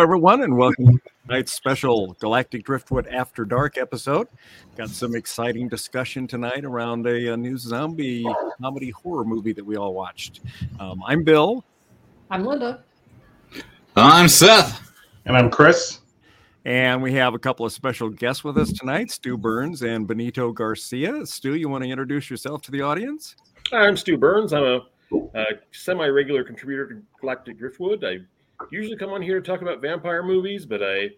Everyone, and welcome to tonight's special Galactic Driftwood After Dark episode. Got some exciting discussion tonight around a, a new zombie comedy horror movie that we all watched. Um, I'm Bill, I'm Linda. I'm Seth. And I'm Chris. and we have a couple of special guests with us tonight Stu Burns and Benito Garcia. Stu, you want to introduce yourself to the audience? Hi, I'm Stu Burns. I'm a, uh semi-regular contributor to Galactic Driftwood. I usually come on here to talk about vampire movies, but I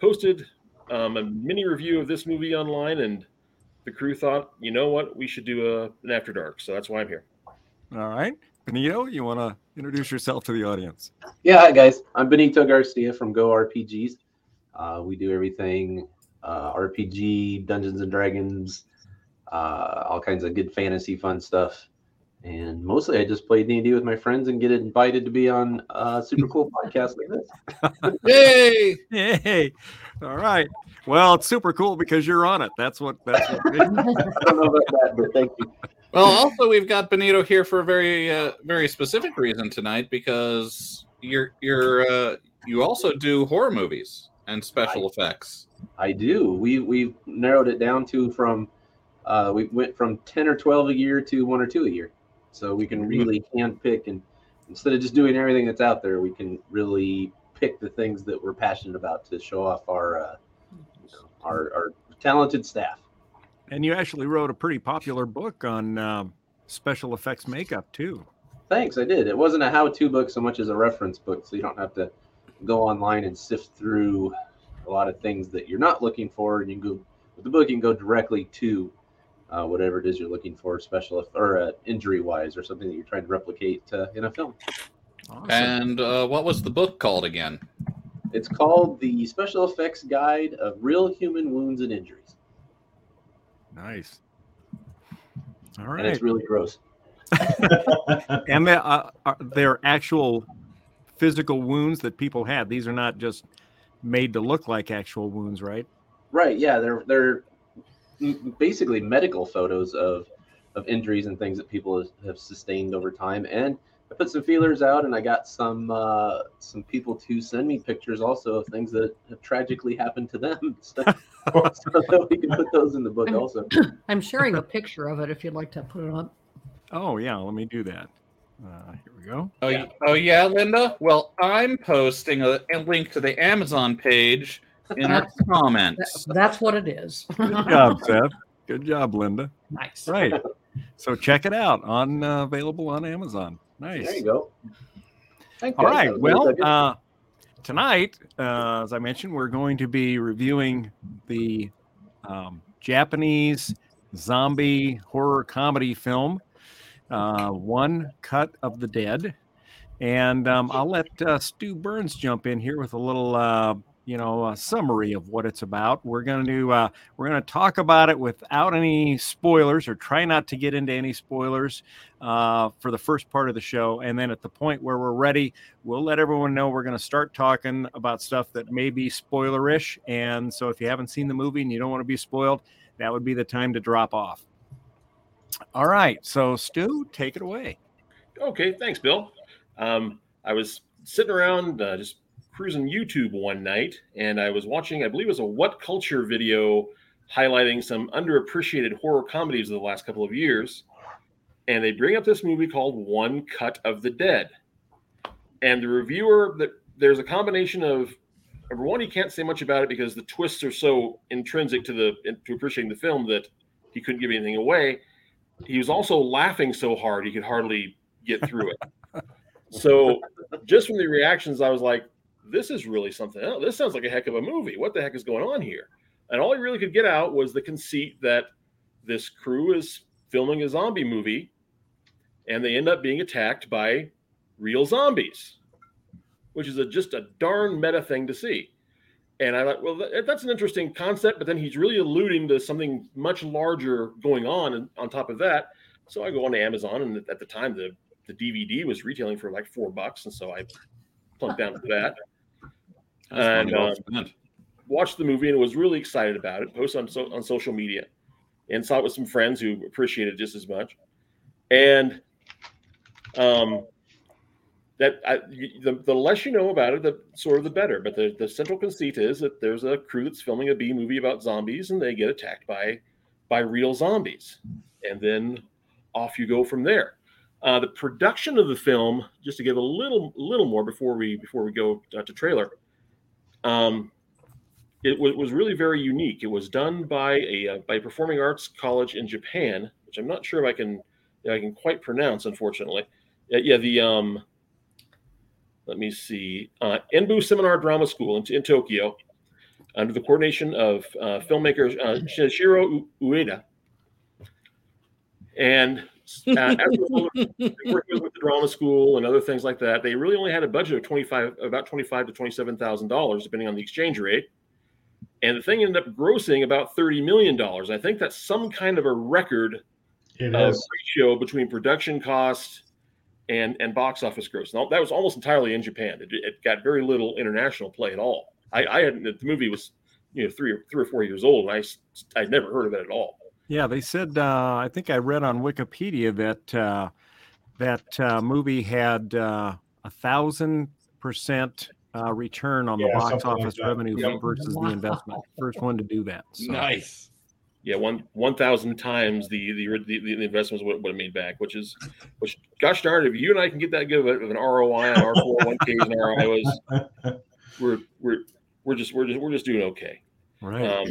posted um, a mini review of this movie online, and the crew thought, you know what, we should do a, an After Dark. So that's why I'm here. All right. Benito, you want to introduce yourself to the audience? Yeah, hi guys. I'm Benito Garcia from Go RPGs. Uh, we do everything uh, RPG, Dungeons and Dragons, uh, all kinds of good fantasy fun stuff. And mostly, I just play D&D with my friends and get invited to be on a super cool podcast like this. Yay! Yay! All right. Well, it's super cool because you're on it. That's what. That's what. I don't know about that, but thank you. Well, also we've got Benito here for a very, uh, very specific reason tonight because you're you're uh, you also do horror movies and special effects. I do. We we've narrowed it down to from uh, we went from ten or twelve a year to one or two a year, so we can really handpick and instead of just doing everything that's out there, we can really pick the things that we're passionate about to show off our uh, you know, our, our talented staff. And you actually wrote a pretty popular book on um, special effects makeup too. Thanks, I did. It wasn't a how-to book so much as a reference book, so you don't have to go online and sift through a lot of things that you're not looking for. And you can go with the book, you can go directly to uh, whatever it is you're looking for, special or uh, injury-wise, or something that you're trying to replicate uh, in a film. Awesome. And uh, what was the book called again? It's called the Special Effects Guide of Real Human Wounds and Injuries, nice. All right. and it's really gross. and they, uh, are, they're actual physical wounds that people had. These are not just made to look like actual wounds, right? Right? Yeah, they're they're m- basically medical photos of of injuries and things that people have sustained over time. And I put some feelers out, and I got some uh, some people to send me pictures also of things that have tragically happened to them, so, so that we can put those in the book also. I'm sharing a picture of it if you'd like to put it on. Oh yeah, let me do that. Uh, here we go. Oh, yeah. oh yeah, Linda. Well, I'm posting a, a link to the Amazon page in our comments. That's what it is. Good job, Seth. Good job, Linda. nice. Right. So check it out on uh, available on Amazon. Nice. There you go. Thank All you. right. Well, uh, tonight, uh, as I mentioned, we're going to be reviewing the um, Japanese zombie horror comedy film, uh, One Cut of the Dead. And um, I'll let uh, Stu Burns jump in here with a little, uh, you know, a summary of what it's about. We're going to uh, we're going to talk about it without any spoilers, or try not to get into any spoilers uh, for the first part of the show. And then at the point where we're ready, we'll let everyone know we're going to start talking about stuff that may be spoilerish. And so if you haven't seen the movie and you don't want to be spoiled, that would be the time to drop off. All right. So, Stu, take it away. Okay, thanks, Bill. Um, I was sitting around uh, just cruising YouTube one night, and I was watching, I believe it was a What Culture video highlighting some underappreciated horror comedies of the last couple of years. And they bring up this movie called One Cut of the Dead. And the reviewer, that there's a combination of number one, he can't say much about it because the twists are so intrinsic to the to appreciating the film that he couldn't give anything away. He was also laughing so hard he could hardly get through it. so just from the reactions, I was like, this is really something else. This sounds like a heck of a movie. What the heck is going on here? And all he really could get out was the conceit that this crew is filming a zombie movie, and they end up being attacked by real zombies, which is a, just a darn meta thing to see. And I thought, well, that, that's an interesting concept, but then he's really alluding to something much larger going on and on top of that. So I go on to Amazon, and at the time, the, the DVD was retailing for like four bucks. And so I plunked down for that. And, um, watched the movie and was really excited about it. Posted on so, on social media, and saw it with some friends who appreciated it just as much. And um, that I, the the less you know about it, the sort of the better. But the the central conceit is that there's a crew that's filming a B movie about zombies, and they get attacked by by real zombies, and then off you go from there. Uh, the production of the film, just to give a little little more before we before we go uh, to trailer. Um, it was, was really very unique. It was done by a uh, by a performing arts college in Japan, which I'm not sure if I can if I can quite pronounce, unfortunately. Yeah, yeah the um, let me see, uh, Enbu Seminar Drama School in, in Tokyo, under the coordination of uh, filmmaker uh, Shiro Ueda, and uh, as a result of working with the drama school and other things like that, they really only had a budget of twenty five, about twenty five to twenty seven thousand dollars, depending on the exchange rate. And the thing ended up grossing about thirty million dollars. I think that's some kind of a record It uh, ratio between production cost and and box office gross. Now, that was almost entirely in Japan. It, it got very little international play at all. I, I had the movie was you know three or three or four years old, and I I'd never heard of it at all. Yeah, they said. Uh, I think I read on Wikipedia that uh, that uh, movie had uh, a thousand percent uh, return on the box something like office revenue Yep. versus the investment. First one to do that. So, Nice. Yeah, one one thousand times the the the, the investments would would have made back, which is which. Gosh darn, it, if you and I can get that good of an ROI on our four hundred one ks and ROIs, we're we're we're just we're just we're just doing okay. Right. Um,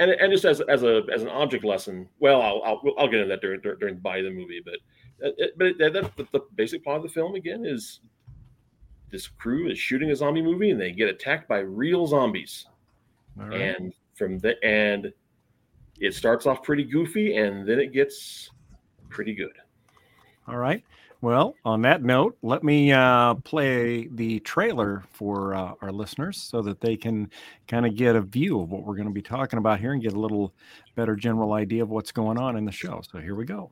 and and just as as a as an object lesson, well, I'll I'll, I'll get into that during during, during by the movie, but uh, it, but that, that, the, the basic plot of the film again is this crew is shooting a zombie movie and they get attacked by real zombies, right. and from the and it starts off pretty goofy and then it gets pretty good. All right. Well, on that note, let me uh, play the trailer for uh, our listeners so that they can kind of get a view of what we're going to be talking about here and get a little better general idea of what's going on in the show. So here we go.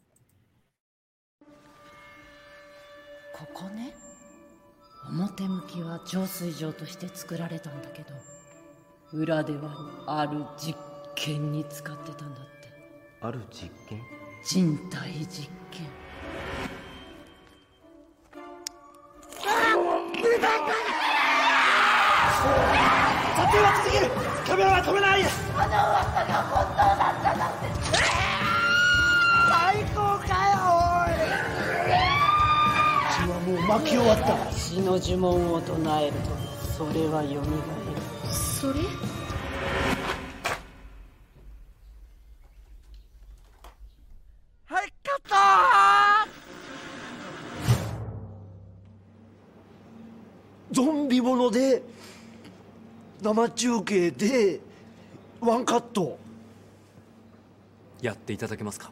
ここね表向きは浄水場として作られたんだけど裏ではある実験に使ってたんだってある実験人体実験 すぎるカメラは止めない。あの噂が本当だったなんて最高かよおい。血はもう巻き終わった死の呪文を唱えるとそれはる。それ？ゾンビもので生中継でワンカットやっていただけますか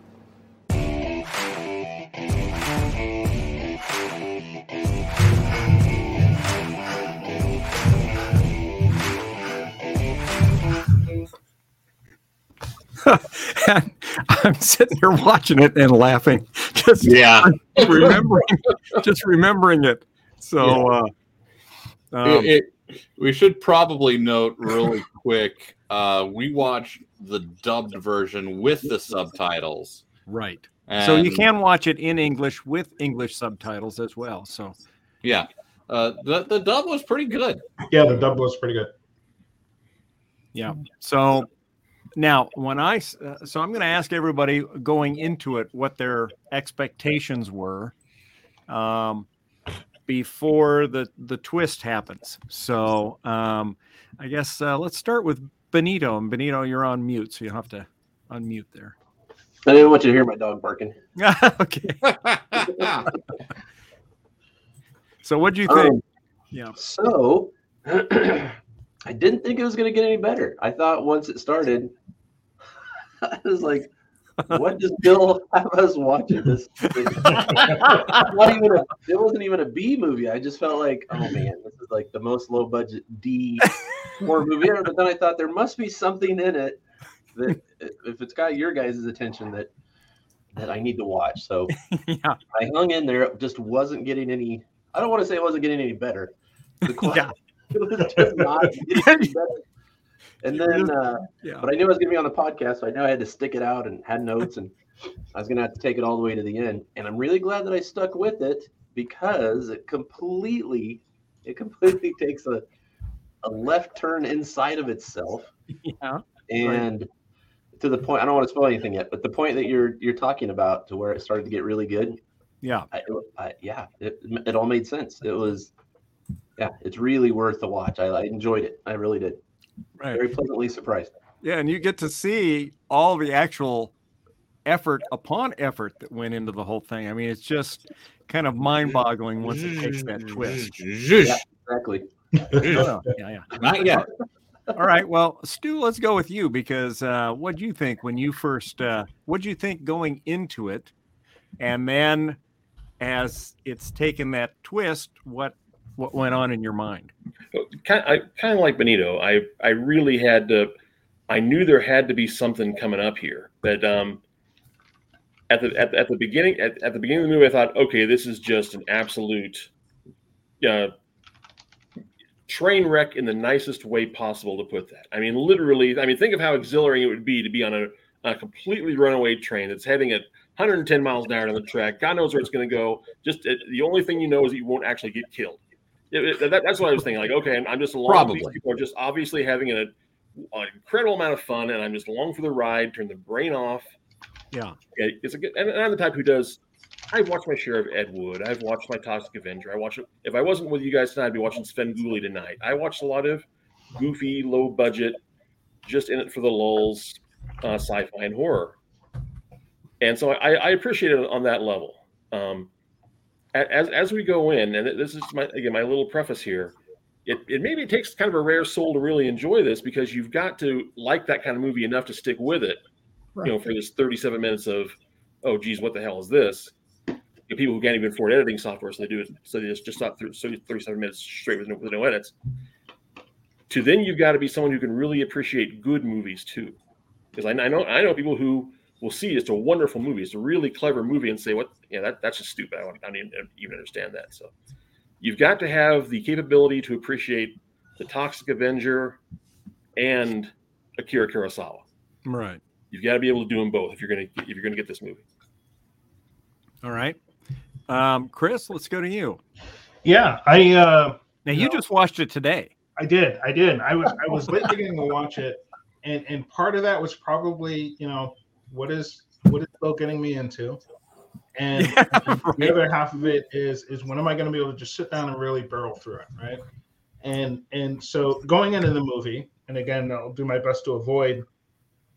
And I'm sitting here watching it and laughing, just Yeah. remembering, just remembering it. So, uh, um, It- it- we should probably note really quick. Uh, we watched the dubbed version with the subtitles. right. So you can watch it in English with English subtitles as well. So, yeah. Uh, the the dub was pretty good. Yeah, the dub was pretty good. Yeah. So now, when I s- uh, so I'm going to ask everybody going into it what their expectations were um, before the the twist happens. So um, I guess uh, let's start with Benito. And Benito, you're on mute, so you'll have to unmute there. I didn't want you to hear my dog barking. okay. So what do you think? Um, yeah. So I didn't think it was going to get any better. I thought once it started, I was like, what does Bill have us watching? This, this not even a, it wasn't even a B movie. I just felt like, oh man, this is like the most low budget D horror movie ever. But then I thought there must be something in it that if it's got your guys' attention that that I need to watch. So yeah, I hung in there. It just wasn't getting any. I don't want to say it wasn't getting any better. The quality, Yeah. it was just not getting any better. And then, uh, yeah. but I knew I was going to be on the podcast, so I knew I had to stick it out and had notes, and I was going to have to take it all the way to the end. And I'm really glad that I stuck with it because it completely, it completely takes a a left turn inside of itself, Yeah. and to the point. I don't want to spoil anything yet, but the point that you're you're talking about to where it started to get really good. Yeah. I, I, yeah, it, it all made sense. It was, yeah, it's really worth the watch. I, I enjoyed it. I really did. Right. Very pleasantly surprised. Yeah, and you get to see all the actual effort upon effort that went into the whole thing. I mean, it's just kind of mind-boggling once it takes that twist. Yeah, exactly. yeah, yeah. Not yet. All right. Well, Stu, let's go with you because uh, what do you think when you first? Uh, what do you think going into it, and then as it's taken that twist, what what went on in your mind? kind I kind of like Benito. I I really had to. I knew there had to be something coming up here. But um, at the at, at the beginning at, at the beginning of the movie, I thought, okay, this is just an absolute, uh, train wreck in the nicest way possible to put that. I mean, literally. I mean, think of how exhilarating it would be to be on a, a completely runaway train that's heading at 110 miles an hour down the track. God knows where it's going to go. Just uh, the only thing you know is that you won't actually get killed. It- it- that- that's what I was thinking. Like, okay, I'm, I'm just along. with These people are just obviously having an, an incredible amount of fun, and I'm just along for the ride. Turn the brain off. Yeah. It's a good. And I'm the type who does. I've watched my share of Ed Wood. I've watched my Toxic Avenger. I watch. If I wasn't with you guys tonight, I'd be watching Svengoolie tonight. I watched a lot of goofy, low budget, just in it for the lulls, uh, sci-fi and horror. And so I, I appreciate it on that level. Um, as as we go in, and this is my again my little preface here. It, it maybe takes kind of a rare soul to really enjoy this because you've got to like that kind of movie enough to stick with it you know, for this 37 minutes of, oh, geez, what the hell is this? You know, people who can't even afford editing software, so they do it. So they just just stop through so 37 minutes straight with no, with no edits. To then you've got to be someone who can really appreciate good movies too, because I, I know I know people who will see it's a wonderful movie, it's a really clever movie, and say, what, yeah, that, that's just stupid. I don't, I don't even, even understand that. So you've got to have the capability to appreciate the Toxic Avenger and Akira Kurosawa. Right. You've got to be able to do them both if you're gonna if you're gonna get this movie. All right. Um, Chris, let's go to you. Yeah, I uh Now you No. just watched it today. I did. I did. I was I was late beginning to watch it, and and part of that was probably you know what is what is Bill getting me into, and the other half of it is is when am I going to be able to just sit down and really barrel through it, right? And and so going into the movie, and again I'll do my best to avoid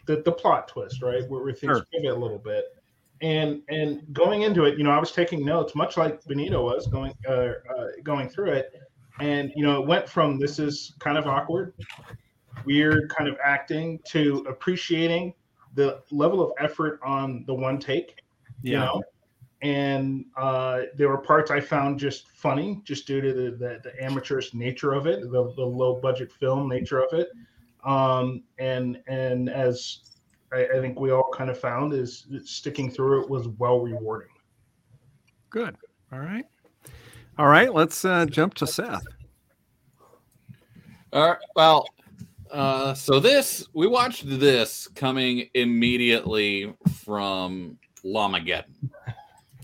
the the plot twist, right, where, where things Sure. pivot a little bit. And and going into it, you know, I was taking notes, much like Benito was going uh, uh, going through it and you know it went from this is kind of awkward weird kind of acting to appreciating the level of effort on the one take you Yeah. know and uh, there were parts i found just funny just due to the, the, the amateurish nature of it the, the low budget film nature of it um, and and as I, I think we all kind of found is sticking through it was well rewarding Good. All right. All right. Let's uh, jump to Seth. All right. Well, uh, so this we watched this coming immediately from Llamageddon.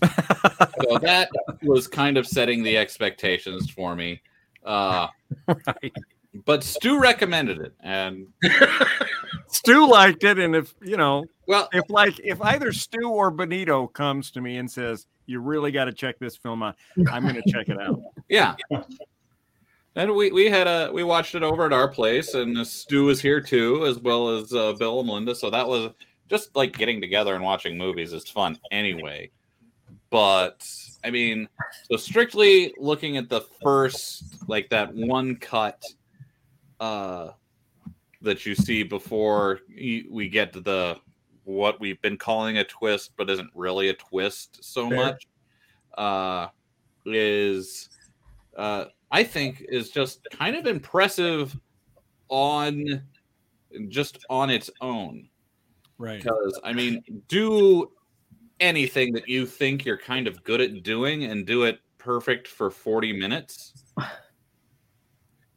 so that was kind of setting the expectations for me. Uh, right. But Stu recommended it, and Stu liked it, and if you know, well, if like if either Stu or Benito comes to me and says you really got to check this film out, I'm going to check it out. yeah. And we, we had a we watched it over at our place, and Stu was here too, as well as uh, Bill and Melinda. So that was just like getting together and watching movies is fun anyway. But I mean, so strictly looking at the first like that one cut uh that you see before we get to the what we've been calling a twist, but isn't really a twist so Fair. much, uh, is uh, I think is just kind of impressive on just on its own. Right. Because I mean, do anything that you think you're kind of good at doing and do it perfect for 40 minutes.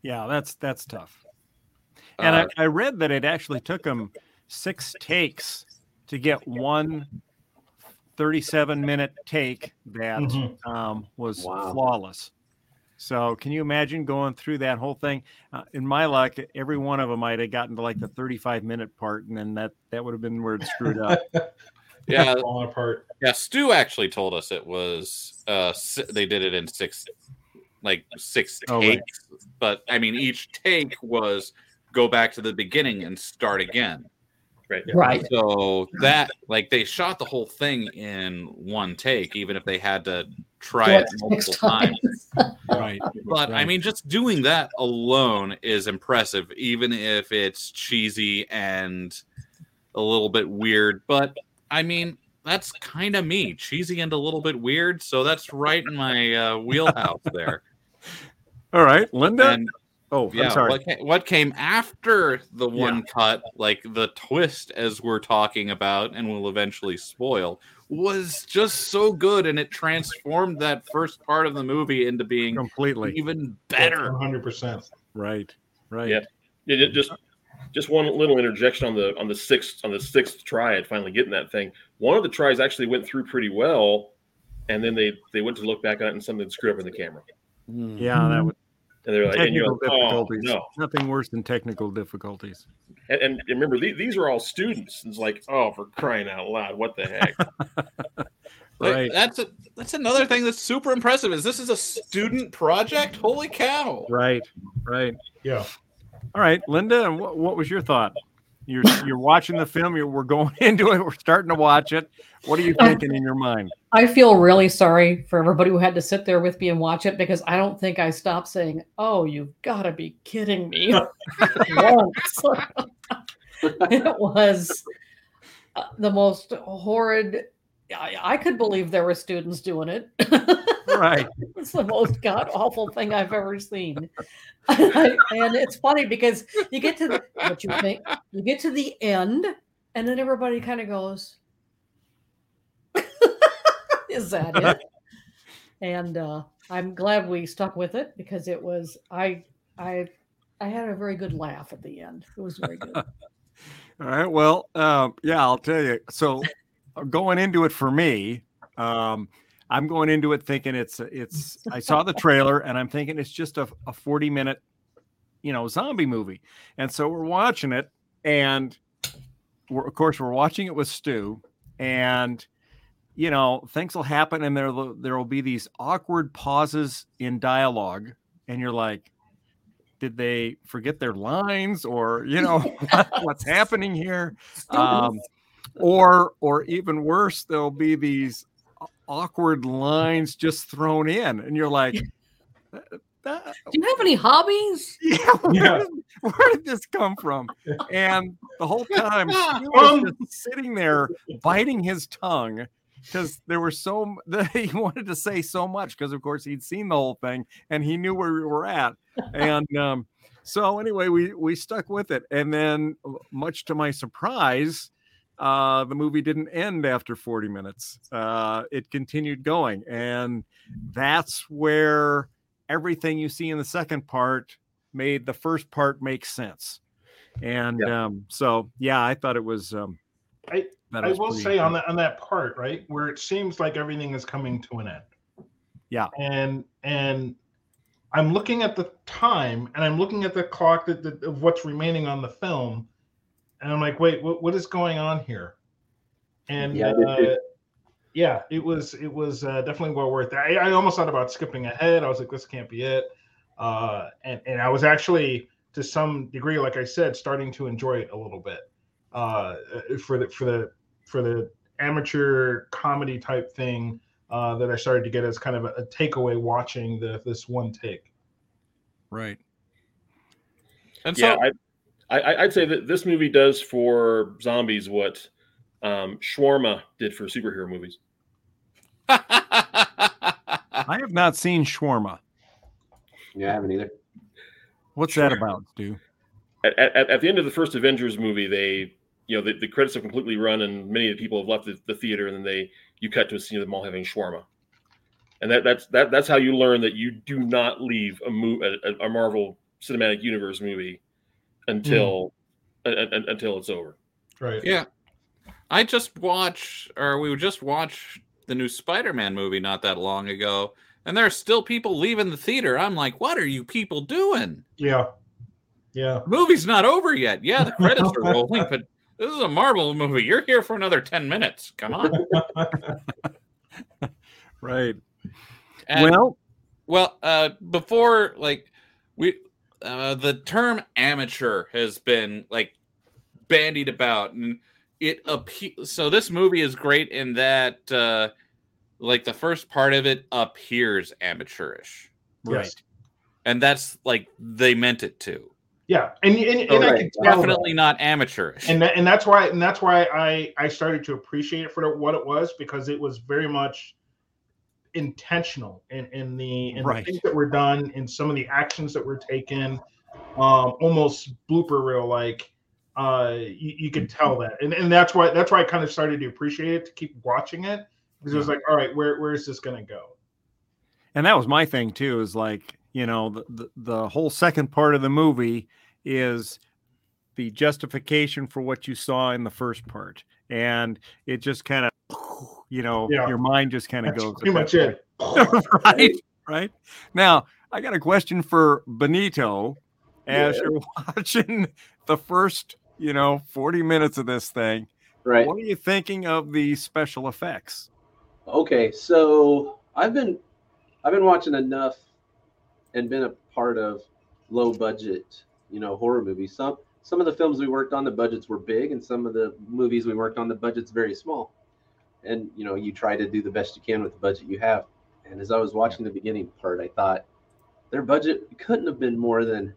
Yeah, that's that's tough. And Uh, I, I read that it actually took him six takes to get one 37 minute take that Mhm. um, was Wow. flawless. So, can you imagine going through that whole thing? Uh, in my luck, every one of them might have gotten to like the 35 minute part, and then that that would have been where it screwed up. yeah, falling apart. yeah. Stu actually told us it was uh they did it in six, like six Oh, right. takes. But I mean, each take was go back to the beginning and start again. Right. Right. So that like they shot the whole thing in one take, even if they had to try it it multiple times. right. But I mean, just doing that alone is impressive, even if it's cheesy and a little bit weird. But I mean, that's kind of me, cheesy and a little bit weird. So that's right in my uh, wheelhouse there. All right, Linda. And oh, yeah, I'm sorry. What, ca- what came after the one cut, like the twist, as we're talking about, and will eventually spoil, was just so good, and it transformed that first part of the movie into being Completely. even better. One hundred percent. Right. Right. Yeah. Yeah, just just one little interjection on the on the sixth on the sixth try at finally getting that thing. One of the tries actually went through pretty well, and then they they went to look back on it and something screwed up in the camera. Yeah, that was And they're like, and you're technical like, oh difficulties. no. Nothing worse than technical difficulties. And, and remember, these, these are all students. It's like, oh, for crying out loud, what the heck? Like, Right. That's a, that's another thing that's super impressive. Is this is a student project? Holy cow! Right. Right. Yeah. All right, Linda. What, what was your thought? You're you're watching the film. You're, we're going into it. We're starting to watch it. What are you thinking in your mind? I feel really sorry for everybody who had to sit there with me and watch it because I don't think I stopped saying, "Oh, you've got to be kidding me!" it was uh, the most horrid. I, I could believe there were students doing it. Right. it's the most god awful thing I've ever seen. and it's funny because you get to the, what you think, you get to the end, and then everybody kind of goes, "Is that it?" and uh, I'm glad we stuck with it because it was I I I had a very good laugh at the end. It was very good. All right. Well, um, yeah, I'll tell you. So, uh, going into it for me, um, I'm going into it thinking it's it's. I saw the trailer and I'm thinking it's just a, a 40 minute, you know, zombie movie. And so we're watching it, and we're, of course we're watching it with Stu, and you know things will happen, and there there will be these awkward pauses in dialogue, and you're like, did they forget their lines or you know what, what's happening here um, or or even worse there'll be these awkward lines just thrown in and you're like "That- that- Do you have any hobbies? yeah, where, Yeah. Did, where did this come from and the whole time Stu Um, was just sitting there biting his tongue because there were so that he wanted to say so much because of course he'd seen the whole thing and he knew where we were at and um, so anyway we we stuck with it and then much to my surprise uh, the movie didn't end after 40 minutes uh, it continued going and that's where everything you see in the second part made the first part make sense and um, so yeah i thought it was um, I thought I was will pretty say on good. that on that part, right, where it seems like everything is coming to an end. Yeah. And and I'm looking at the time and I'm looking at the clock that, that of what's remaining on the film, and I'm like, wait, what, what is going on here? And Yeah, uh, yeah, it was it was uh, definitely well worth it. I, I almost thought about skipping ahead. I was like, this can't be it. Uh, and and I was actually to some degree, like I said, starting to enjoy it a little bit uh, for the for the for the amateur comedy type thing uh, that I started to get as kind of a, a takeaway watching the this one take. right And so yeah, I, I, I'd say that this movie does for zombies what um, Shawarma did for superhero movies. I have not seen Shawarma. Yeah, I haven't either. What's that about, Stu? At, at, at the end of the first Avengers movie, they you know the, the credits have completely run, and many of the people have left the, the theater, and then they you cut to a scene of them all having shawarma, and that that's that that's how you learn that you do not leave a move a, a Marvel Cinematic Universe movie until Hmm. uh, uh, until it's over. Right. Yeah. I just watched, or we just watched the new Spider Man movie not that long ago, and there are still people leaving the theater. I'm like, what are you people doing? Yeah. Yeah. Movie's not over yet. Yeah, the credits are rolling, but this is a Marvel movie. You're here for another 10 minutes. Come on. Right. And- well, Well, uh, before like we, uh, the term amateur has been like bandied about, and it appe- So this movie is great in that, uh, like the first part of it appears amateurish, Yes. and that's like they meant it to. Yeah. And and, and Oh, I can. Definitely not amateurish. and that, and that's why and that's why I I started to appreciate it for what it was because it was very much intentional in in the in Right. the things that were done in some of the actions that were taken um almost blooper reel like uh you, you could tell that and and that's why that's why I kind of started to appreciate it to keep watching it because it was like all right where where is this gonna go and that was my thing too. Is like you know the, the the whole second part of the movie is the justification for what you saw in the first part, and it just kind of you know Yeah. your mind just kind of that's goes pretty much it right right now i got a question for benito as Yeah. you're watching the first you know 40 minutes of this thing Right. what are you thinking of the special effects Okay, so I've been I've been watching enough and been a part of low budget, you know, horror movies. Some some of the films we worked on the budgets were big and some of the movies we worked on the budget's very small. And you know, you try to do the best you can with the budget you have. And as I was watching the beginning part, I thought their budget couldn't have been more than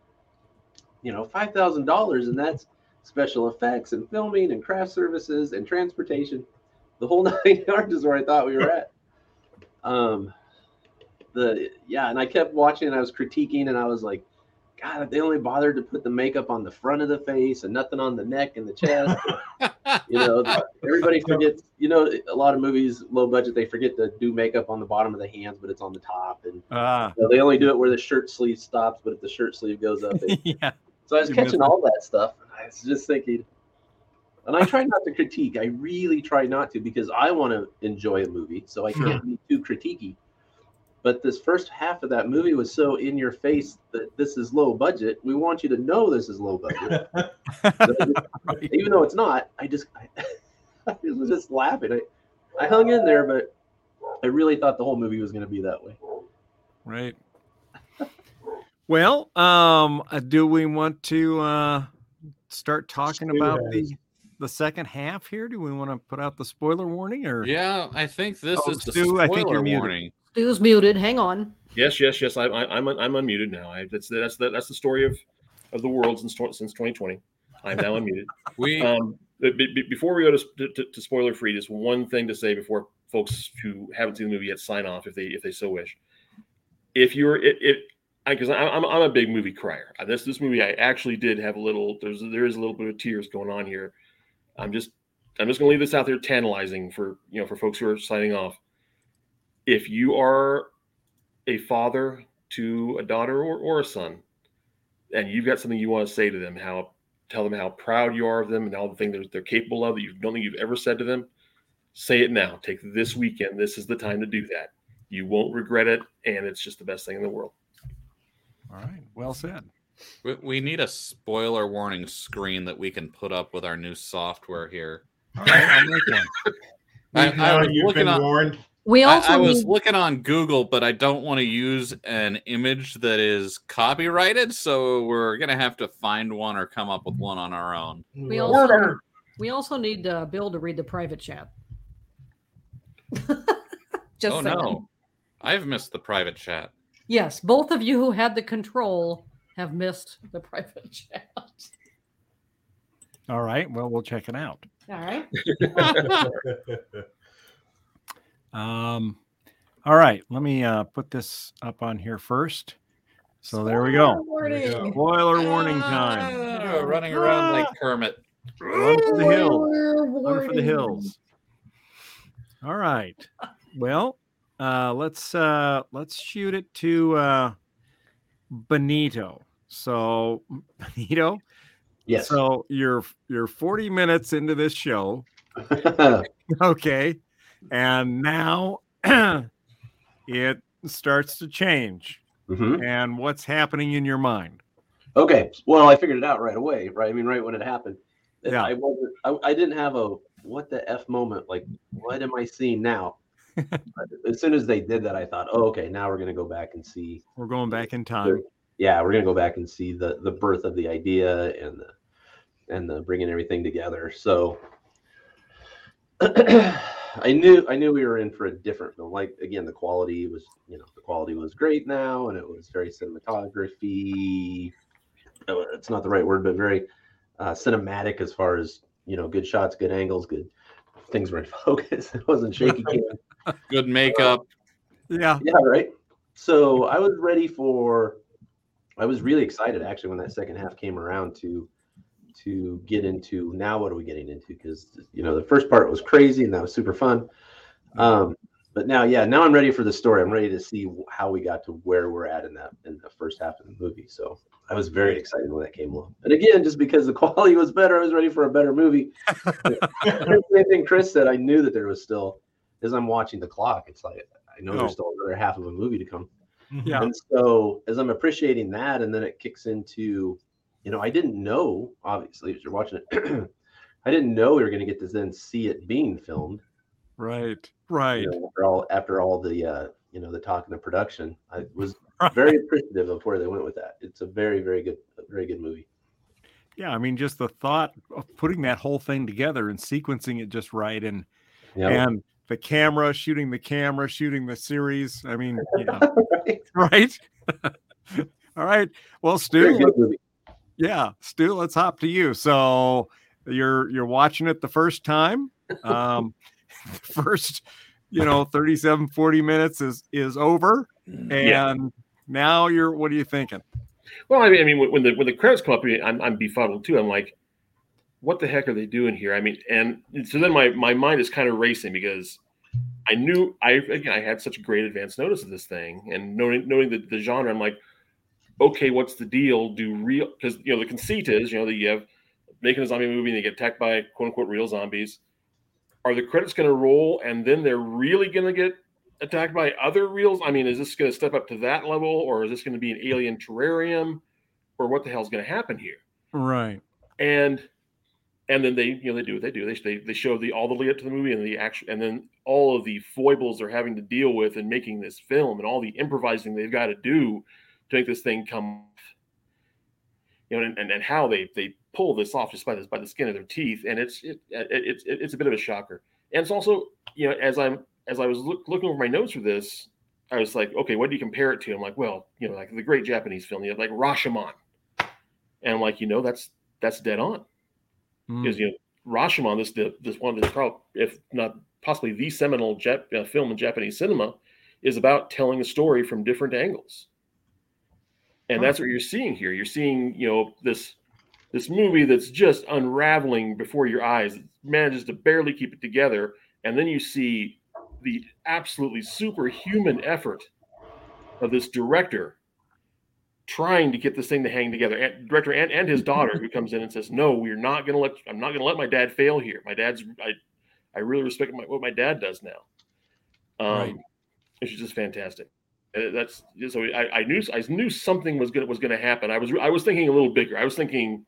you know, $5,000 and that's special effects and filming and craft services and transportation the whole nine yards is where I thought we were at. Um, the yeah, and I kept watching and I was critiquing and I was like, God, they only bothered to put the makeup on the front of the face and nothing on the neck and the chest. you know, everybody forgets. You know, a lot of movies, low budget, they forget to do makeup on the bottom of the hands, but it's on the top, and ah you know, they only do it where the shirt sleeve stops. But if the shirt sleeve goes up, it, yeah so I was catching all that stuff. and I was just thinking, and I try not to critique. I really try not to because I want to enjoy a movie, so I can't be too critiquey. But this first half of that movie was so in your face that this is low budget. We want you to know this is low budget, right. even though it's not. I just, I, I was just laughing. I, I hung in there, but I really thought the whole movie was going to be that way. right well um uh, do we want to uh start talking Stu about the the second half here do we want to put out the spoiler warning or yeah, I think this Oh, is the Stu, I think spoiler you're muted. Warning. Stu's muted. Hang on. Yes, yes, yes. I, I, I'm I'm unmuted now. I, that's that's the, that's the story of of the world since since 2020. I'm now unmuted. We Um, but be- be- before we go to, to, to spoiler free, just one thing to say before folks who haven't seen the movie yet sign off, if they if they so wish. If you're it, it because I'm I'm a big movie crier. Uh, This this movie I actually did have a little. There's there is a little bit of tears going on here. I'm just I'm just gonna leave this out there tantalizing for you know for folks who are signing off. If you are a father to a daughter or, or a son, and you've got something you want to say to them, how tell them how proud you are of them and all the things they're, they're capable of that you don't think you've ever said to them, say it now. Take this weekend. This is the time to do that. You won't regret it, and it's just the best thing in the world. all right well said we, we need a spoiler warning screen that we can put up with our new software here. all right i'll make one I, I Now was you've looking been on, warned We also I was need, looking on Google, but I don't want to use an image that is copyrighted, so we're gonna have to find one or come up with one on our own. we also we also need uh, Bill to read the private chat. Just oh saying. no, I've missed the private chat. Yes, both of you who had the control have missed the private chat. all right well we'll check it out All right. Um, all right, let me uh, put this up on here first. So there we go. Warning. Spoiler warning time. Ah, running around like Kermit. Run for the hills. Spoiler Run for the hills. All right. Well, uh, let's uh, let's shoot it to uh, Benito. So Benito. Yes. So you're you're 40 minutes into this show. Okay. And now it starts to change. Mhm. And what's happening in your mind? Okay. Well, I figured it out right away, right? I mean, right when it happened. Yeah. I wasn't. I, I didn't have a what the f moment. Like, what am I seeing now? As soon as they did that, I thought, oh, okay, now we're gonna go back and see. We're going back in time. Yeah, we're gonna go back and see the the birth of the idea and the and the bringing everything together. So I knew I knew we were in for a different film. Like again, the quality was you know the quality was great now, and it was very cinematography. oh, It's not the right word, but very uh, cinematic as far as you know, good shots, good angles, good things were in focus. It wasn't shaky. Good makeup. Yeah. Yeah, right. So I was ready for. I was really excited actually when that second half came around to to get into now what are we getting into? Because you know the first part was crazy and that was super fun. Um but now yeah now i'm ready for the story. I'm ready to see how we got to where we're at in that in the first half of the movie. So i was very excited when that came along. And again just because the quality was better i was ready for a better movie. Same thing chris said. I knew that there was still as i'm watching the clock it's like i know Oh. there's still another half of a movie to come. Yeah. and so as I'm appreciating that, and then it kicks into, you know, I didn't know, obviously, as you're watching it, I didn't know we were going to get to then see it being filmed. Right. Right. You know, after all, after all the, uh, you know, the talk and the production, I was very appreciative of where they went with that. It's a very, very good, very good movie. Yeah, I mean, just the thought of putting that whole thing together and sequencing it just right, and Yeah. and the camera, shooting the camera, shooting the series. I mean, yeah, right. All right. Well, Stu, yeah, Stu, let's hop to you. So you're you're watching it the first time. Um, first, you know, 37, 40 minutes is is over, and Yeah. now you're. What are you thinking? Well, I mean, I mean, when- the when the credits come up, I'm, I'm befuddled too. I'm like, what the heck are they doing here? I mean, and so then my my mind is kind of racing because I knew I again I had such great advance notice of this thing, and knowing knowing the, the genre, I'm like, okay, what's the deal? Do real because you know the conceit is you know that you have making a zombie movie and they get attacked by quote unquote real zombies. Are the credits going to roll and then they're really going to get attacked by other reals? I mean, is this going to step up to that level, or is this going to be an alien terrarium, or what the hell's going to happen here? Right. And and then they you know they do what they do. They they, they show the all the lead up to the movie and the action, and then all of the foibles they're having to deal with in making this film, and all the improvising they've got to do to make this thing come. You know, and, and, and how they they pull this off just by this by the skin of their teeth, and it's it, it, it's it's a bit of a shocker. And it's also you know as I'm as I was look, looking over my notes for this, I was like, okay, what do you compare it to? I'm like, well, you know, like the great Japanese film, you know, like Rashomon, and I'm like, you know, that's that's dead on Mm. because you know Rashomon, this the this one of the probably if not possibly the seminal Jap, uh, film in Japanese cinema, is about telling a story from different angles, and that's what you're seeing here. You're seeing you know this this movie that's just unraveling before your eyes. It manages to barely keep it together, and then you see the absolutely superhuman effort of this director trying to get this thing to hang together. And director and, and his daughter who comes in and says, "No, we're not going to let. I'm not going to let my dad fail here. My dad's. I, I really respect my, what my dad does now. Um, Right. Is just fantastic. Uh, That's so. I, I knew I knew something was going was going to happen. I was I was thinking a little bigger. I was thinking,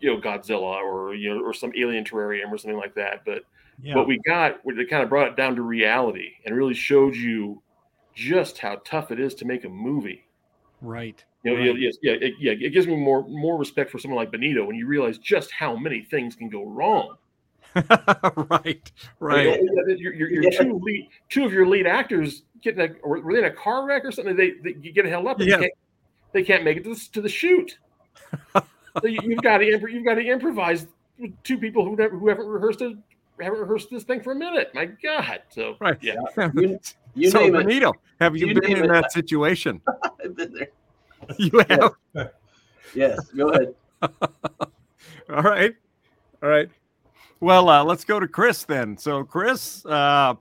you know, Godzilla or you know or some alien terrarium or something like that. But Yeah. what we got, it kind of brought it down to reality and really showed you just how tough it is to make a movie. Right. You know, right. yes, yeah, it, yeah. It gives me more more respect for someone like Benito when you realize just how many things can go wrong. right. Right. Your, your, your two lead, two of your lead actors get in a, or were they in a car wreck or something? They, they you get held up. And Yes. they, can't, they can't make it to the, to the shoot. so you, you've got to imp- you've got to improvise with two people who never who haven't rehearsed it, haven't rehearsed this thing for a minute. My God. So Right. yeah. You, you so name it. Benito, have you, You been in it. that situation? I've been there. You have. Yes, go ahead. All right. All right. Well, uh, let's go to Chris then. So, Chris, uh,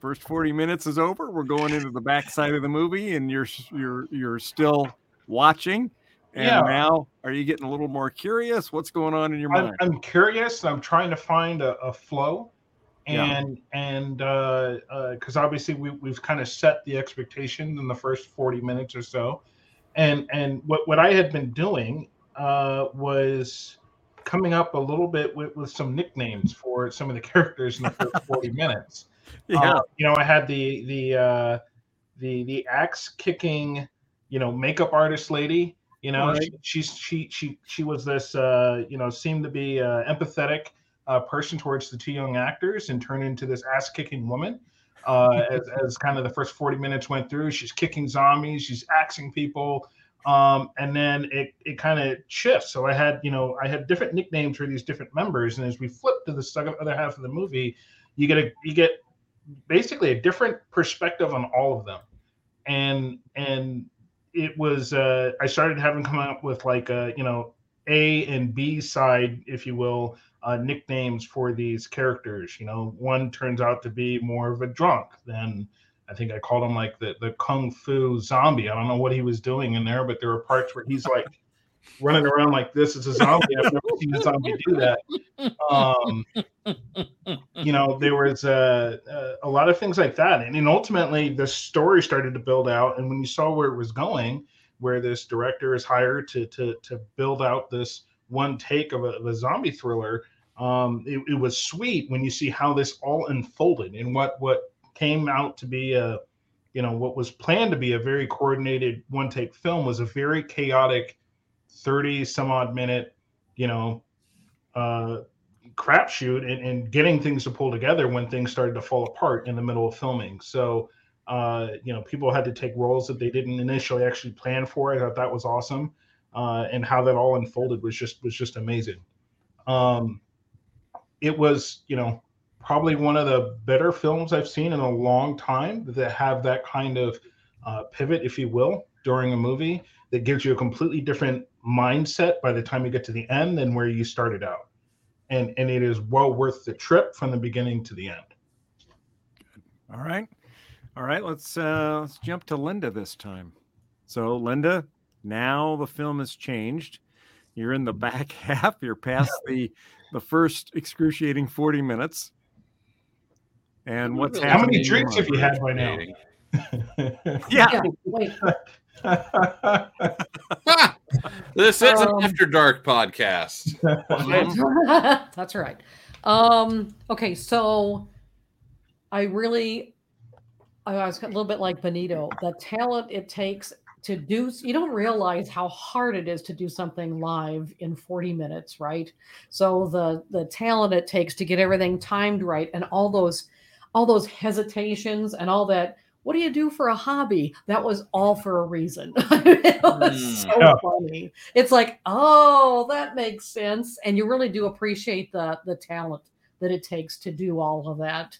first 40 minutes is over. We're going into the backside of the movie, and you're you're you're still watching. And Yeah. now, are you getting a little more curious? What's going on in your I'm, mind? I'm curious. I'm trying to find a, a flow, Yeah. and and because obviously we we've kind of set the expectation in the first 40 minutes or so, and and what what I had been doing uh, was coming up a little bit with, with some nicknames for some of the characters in the first 40 minutes. yeah. Uh, you know, I had the the uh, the the axe kicking, you know, makeup artist lady. You know, Right. she, she's she she she was this uh, you know seemed to be uh, empathetic uh, person towards the two young actors and turned into this ass kicking woman. Uh, as, as kind of the first 40 minutes went through, she's kicking zombies, she's axing people, um, and then it, it kind of shifts. So I had, you know, I had different nicknames for these different members, and as we flip to the second other half of the movie, you get a you get basically a different perspective on all of them, and and it was uh, I started having come up with like a you know A and B side, if you will, uh, nicknames for these characters. You know, one turns out to be more of a drunk than. I think I called him like the, the kung fu zombie. I don't know what he was doing in there, but there were parts where he's like running around like this as a zombie. I've never seen a zombie do that. Um, you know, there was uh, uh, a lot of things like that, and, and ultimately the story started to build out. And when you saw where it was going, where this director is hired to to to build out this one take of a, of a zombie thriller, um, it, it was sweet when you see how this all unfolded and what what came out to be a you know what was planned to be a very coordinated one take film was a very chaotic 30 some odd minute you know uh crapshoot and, and getting things to pull together when things started to fall apart in the middle of filming. So uh you know people had to take roles that they didn't initially actually plan for. I thought that was awesome uh and how that all unfolded was just was just amazing. Um it was you know probably one of the better films I've seen in a long time that have that kind of uh, pivot, if you will, during a movie that gives you a completely different mindset by the time you get to the end than where you started out. And and it is well worth the trip from the beginning to the end. All right. All right. Let's uh let's jump to Linda this time. So Linda, now the film has changed. You're in the back half. You're past the the first excruciating 40 minutes. And what's How happening? many drinks have you had by now? Yeah. Wait. This is Um, an After Dark podcast. That's right. Um, okay, so I really, I was a little bit like Benito. The talent it takes to do, you don't realize how hard it is to do something live in 40 minutes, right? So the the talent it takes to get everything timed right, and all those, all those hesitations and all that. What do you do for a hobby? That was all for a reason. it was Mm. so Yeah. funny. It's like, oh, that makes sense, and you really do appreciate the the talent that it takes to do all of that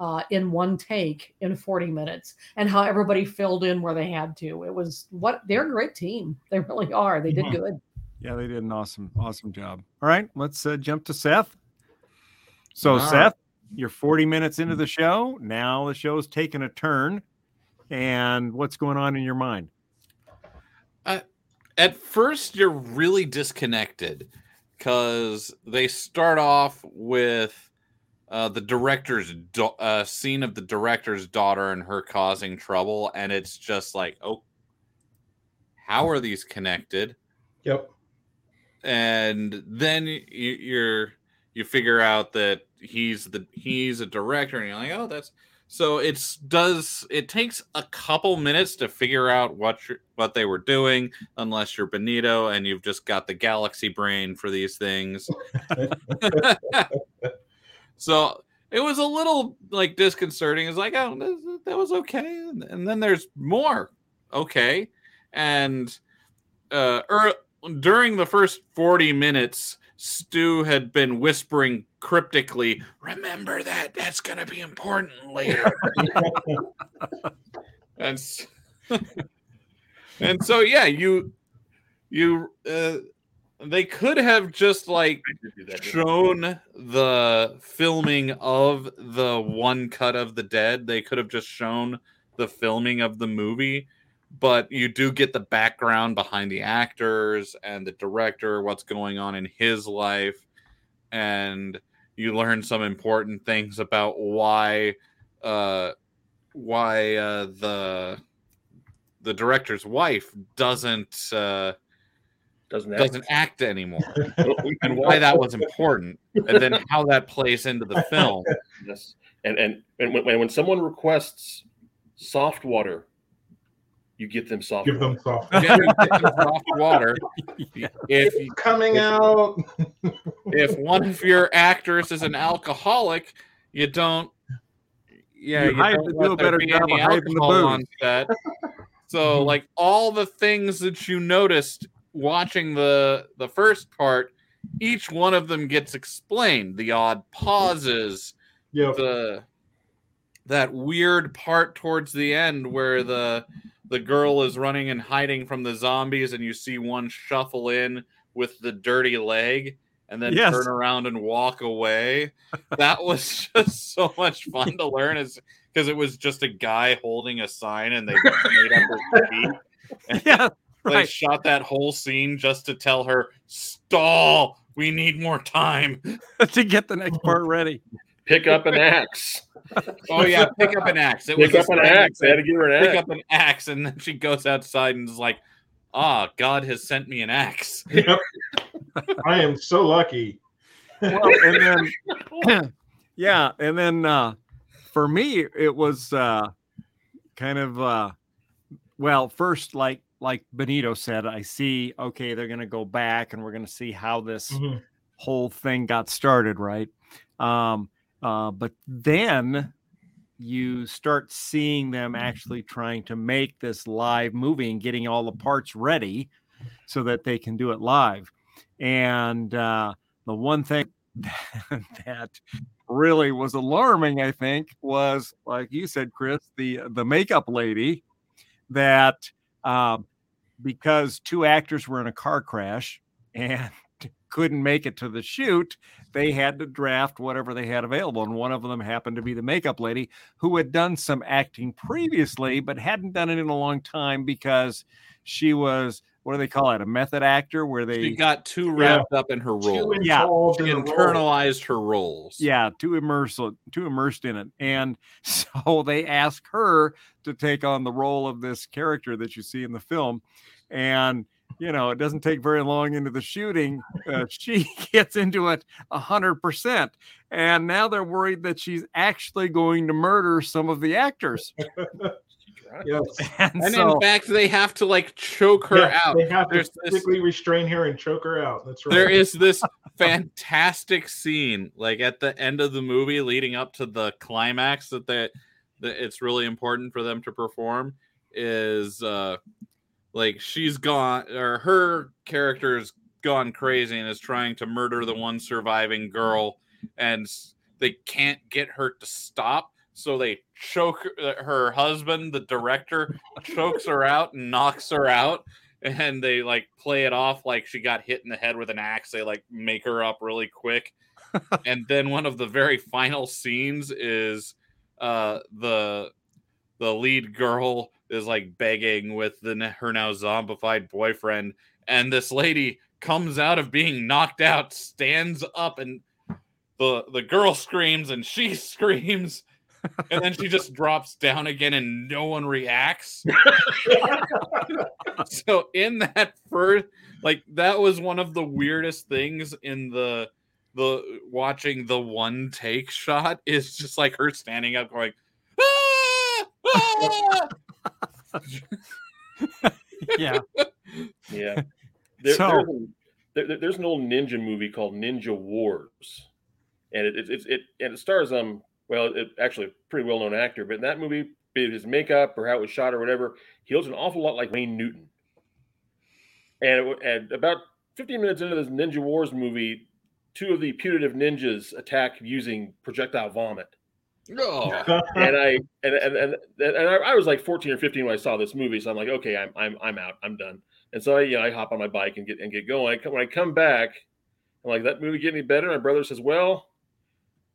uh, in one take in 40 minutes, and how everybody filled in where they had to. It was what they're a great team. They really are. They did Mhm. good. Yeah, they did an awesome, awesome job. All right, let's uh, jump to Seth. So, All Seth, you're 40 minutes into the show. Now the show's taken a turn. And what's going on in your mind? At first, you're really disconnected because they start off with uh, the director's do- uh, scene of the director's daughter and her causing trouble, and it's just like, oh, how are these connected? Yep. and then you, you're you figure out that he's the he's a director and you're like oh that's so it's does it takes a couple minutes to figure out what what they were doing unless you're benito and you've just got the galaxy brain for these things. So it was a little like disconcerting. It's like oh that, was okay and, and then there's more. Okay. And uh er, during the first 40 minutes Stu had been whispering cryptically, "Remember that. That's going to be important later." and s- and so yeah, you you uh, they could have just like do that, didn't I? shown the filming of the one cut of the dead. They could have just shown the filming of the movie, but you do get the background behind the actors and the director, what's going on in his life, and you learn some important things about why uh why uh the the director's wife doesn't uh Doesn't act. doesn't act anymore and why that was important and then how that plays into the film Yes. And and and when, when someone requests soft water, you get them soft. Give them soft. Then get the soft water if you- Coming out. if one of your actors is an alcoholic you don't yeah You you, hide- don't do let a better be job of hiding the alcohol on set. so mm-hmm. like all the things that you noticed watching the the first part each one of them gets explained the odd pauses Yeah. the that weird part towards the end where the the girl is running and hiding from the zombies and you see one shuffle in with the dirty leg and then Yes. turn around and walk away that was just so much fun to learn is because it was just a guy holding a sign and they made up his feet yeah, they right. shot that whole scene just to tell her stall we need more time to get the next part ready. Pick up an axe. oh yeah pick up an axe it Pick was up a an thing axe. They had to give her an pick axe. Pick up an axe and then she goes outside and is like ah god has sent me an axe Yep. I am so lucky. well, and then yeah, and then uh, for me it was uh, kind of uh, well, first like like Benito said, I see okay, they're gonna go back and we're gonna see how this Mhm. whole thing got started, right? Um, uh, but then you start seeing them actually trying to make this live movie and getting all the parts ready so that they can do it live. And uh, the one thing that really was alarming, I think, was like you said, Chris, the the makeup lady that um, because two actors were in a car crash and couldn't make it to the shoot, they had to draft whatever they had available. And one of them happened to be the makeup lady who had done some acting previously, but hadn't done it in a long time because she was what do they call it? A method actor where they she got too Yeah. wrapped up in her Too role Yeah. she in the role. internalized her roles yeah too immersed too immersed in it and so they asked her to take on the role of this character that you see in the film and you know it doesn't take very long into the shooting uh, she gets into it a hundred percent and now they're worried that she's actually going to murder some of the actors Yes. and, and so in fact they have to like choke her Yeah, out They have to There's this- physically restrain her and choke her out. That's right. there is this fantastic scene like at the end of the movie leading up to the climax that they that it's really important for them to perform is uh like she's gone or her character's gone crazy and is trying to murder the one surviving girl and they can't get her to stop so they choke her, her husband the director chokes her out and knocks her out and they like play it off like she got hit in the head with an axe they like make her up really quick. And then one of the very final scenes is uh the the lead girl is like begging with the her now zombified boyfriend and this lady comes out of being knocked out stands up and the the girl screams and she screams and then she just drops down again and no one reacts so in that first like that was one of the weirdest things in the the watching the one take shot is just like her standing up going "Ah! Ah!" Yeah Yeah. There, So- there's, there- there's an old ninja movie called Ninja Wars, and it it, it, it and it stars um well it, actually a pretty well known actor, but in that movie, be it his makeup or how it was shot or whatever, he looks an awful lot like Wayne Newton. And, it, and about 15 minutes into this Ninja Wars movie, two of the putative ninjas attack using projectile vomit. No. and I and and and, and I, I was like 14 or 15 when I saw this movie, so I'm like, okay, I'm I'm I'm out, I'm done. And so I, you know, I hop on my bike and get and get going. I come, when I come back, I'm like, that movie get any better? My brother says, well,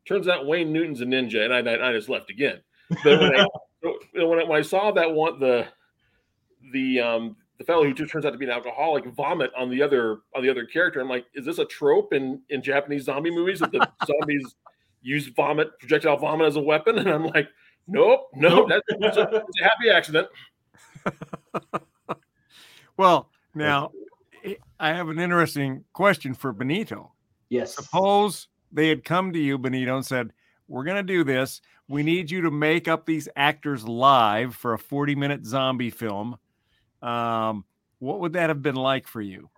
turns out Wayne Newton's a ninja, and I I, I just left again. But when I when I, when I saw that one the the um the fellow who just turns out to be an alcoholic vomit on the other on the other character, I'm like, is this a trope in in Japanese zombie movies that the zombies use vomit projectile vomit as a weapon? And I'm like, nope, nope, that's, that's, a, that's a happy accident. Well, now I- I have an interesting question for Benito. Yes. Suppose they had come to you, Benito, and said, We're going to do this. We need you to make up these actors live for a 40 minute zombie film. Um, what would that have been like for you?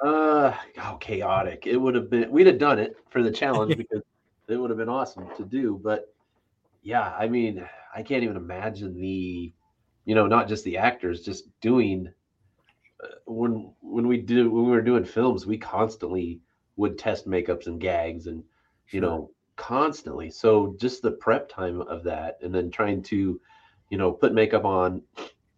Uh, how chaotic! It would have been. We'd have done it for the challenge because it would have been awesome to do. But yeah, I mean, I can't even imagine the, you know, not just the actors, just doing. Uh, when when we do when we were doing films, we constantly would test makeups and gags, and you know, constantly. So just the prep time of that, and then trying to, you know, put makeup on,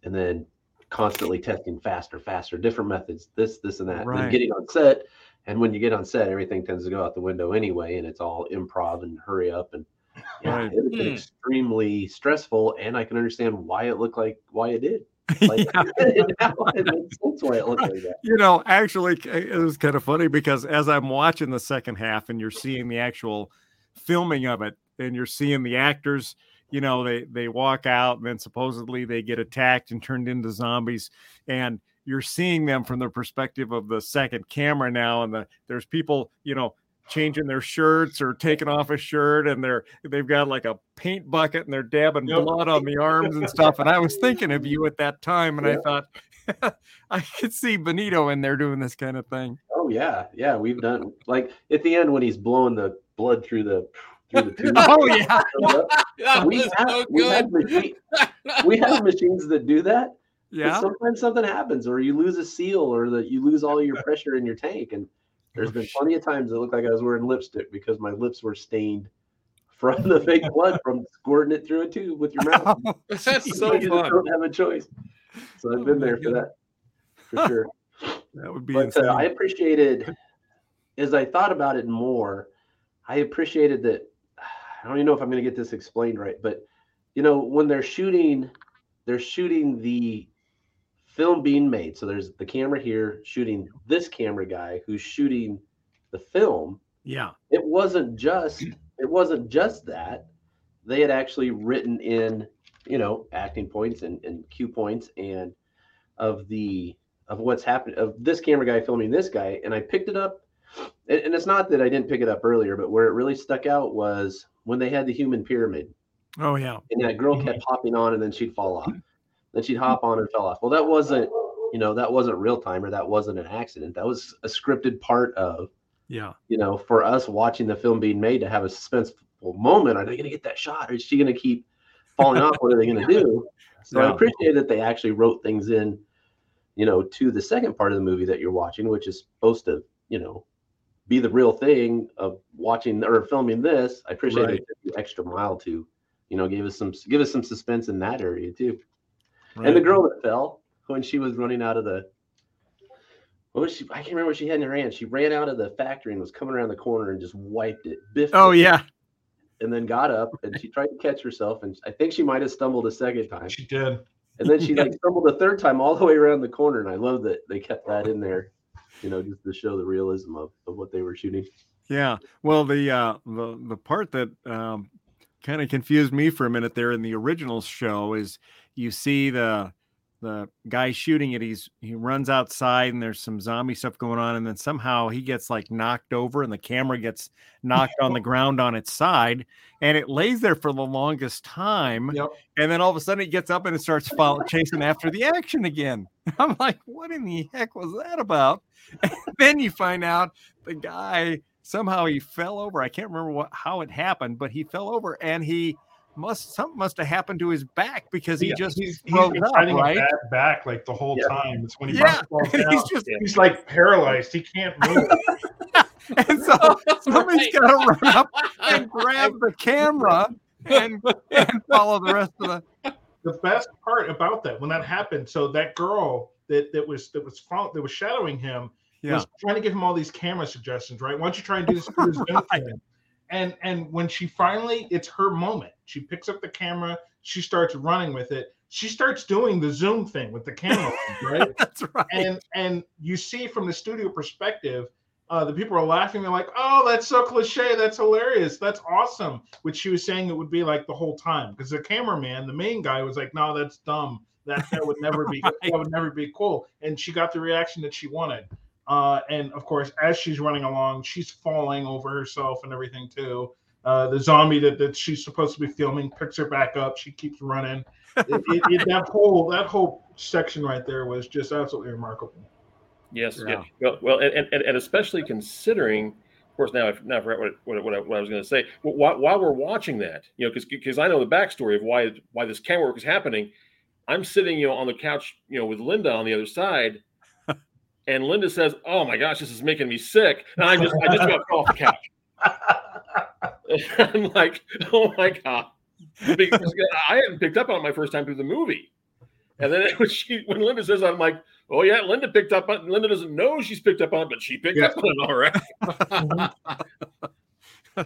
and then constantly testing faster, faster, different methods, this, this, and that. And Right. then getting on set, and when you get on set, everything tends to go out the window anyway, and it's all improv and hurry up and. Yeah, Right. it was Hmm. extremely stressful, and I can understand why it looked like why it did. Like, now it makes sense why it looked like that. You know, actually, it was kind of funny because as I'm watching the second half and you're seeing the actual filming of it, and you're seeing the actors, you know, they they walk out and then supposedly they get attacked and turned into zombies, and you're seeing them from the perspective of the second camera now, and the there's people, you know, changing their shirts or taking off a shirt, and they're they've got like a paint bucket and they're dabbing Yep. blood on the arms and stuff. And I was thinking of you at that time, and I thought. I could see Benito in there doing this kind of thing. Oh yeah, yeah, we've done like at the end when he's blowing the blood through the through the tube. Oh yeah, That we was have, so we have good. we have machines that do that. yeah. Sometimes something happens, or you lose a seal, or that you lose all your pressure in your tank. And there's been plenty of times it looked like I was wearing lipstick because my lips were stained from the fake blood from squirting it through a tube with your mouth. That's so you fun. don't have a choice. So I've Oh been there for that, for sure. That would be but insane. uh, I appreciated as I thought about it more. I appreciated that. I don't even know if I'm going to get this explained right, but you know when they're shooting, they're shooting the film being made. So there's the camera here shooting this camera guy who's shooting the film. yeah. It wasn't just it wasn't just that they had actually written in you know acting points and, and cue points and of the of what's happening of this camera guy filming this guy and i picked it up and, and it's not that i didn't pick it up earlier but where it really stuck out was when they had the human pyramid Oh yeah. and that girl kept mm-hmm. hopping on and then she'd fall off mm-hmm. then she'd hop on and fell off well that wasn't you know that wasn't real time or that wasn't an accident that was a scripted part of Yeah. you know, for us watching the film being made to have a suspenseful moment. Are they going to get that shot? Or is she going to keep falling off? What are they going to do? So I appreciate that they actually wrote things in, you know, to the second part of the movie that you're watching, which is supposed to, you know, be the real thing of watching or filming this. I appreciate Right. they the extra mile to, you know, give us some give us some suspense in that area too. And the girl that fell when she was running out of the what was she? I can't remember what she had in her hand. She ran out of the factory and was coming around the corner and just wiped it. Biffed Oh it, yeah. And then got up and she tried to catch herself. And I think she might have stumbled a second time. She did. And then she like stumbled a third time all the way around the corner. And I love that they kept that in there, you know, just to show the realism of, of what they were shooting. Yeah. Well, the uh the the part that um kind of confused me for a minute there in the original show is you see the the guy shooting it he's he runs outside and there's some zombie stuff going on and then somehow he gets like knocked over and the camera gets knocked on the ground on its side and it lays there for the longest time Yep. and then all of a sudden it gets up and it starts follow, chasing after the action again i'm like what in the heck was that about and then you find out the guy somehow he fell over i can't remember what how it happened but he fell over and he must something must have happened to his back because he Yeah, just he's, he's froze been up, right? a bad back like the whole Yeah. time. It's when he Yeah, down, he's just he's, like paralyzed. He can't move. and so somebody's got to run up and grab the camera and, and follow the rest of the. the best part about that when that happened, so that girl that that was that was follow, that was shadowing him Yeah, was trying to give him all these camera suggestions, right? Why don't you try and do this? do this Zoom thing? And and when she finally, it's her moment. She picks up the camera, she starts running with it. She starts doing the Zoom thing with the camera, right? that's right. and and you see from the studio perspective uh, the people are laughing they're like oh that's so cliche that's hilarious that's awesome which she was saying it would be like the whole time because the cameraman the main guy was like no that's dumb that that would never be that would never be cool and she got the reaction that she wanted uh, and of course as she's running along she's falling over herself and everything too uh, the zombie that, that she's supposed to be filming picks her back up she keeps running it, it, it, that whole that whole section right there was just absolutely remarkable Yes, Yeah. yeah. Well, well, and, and, and especially considering, of course, now I now I forgot what what, what, I, what I was going to say. But while, while we're watching that, you know, because because I know the backstory of why why this camera work is happening. I'm sitting, you know, on the couch, you know, with Linda on the other side, and Linda says, "Oh my gosh, this is making me sick," and I just I just got off the couch. I'm like, "Oh my god," because I hadn't picked up on it my first time through the movie. And then when she, when Linda says, that, I'm like, oh yeah, Linda picked up on. Linda doesn't know she's picked up on it, but she picked Yeah. up on it all right.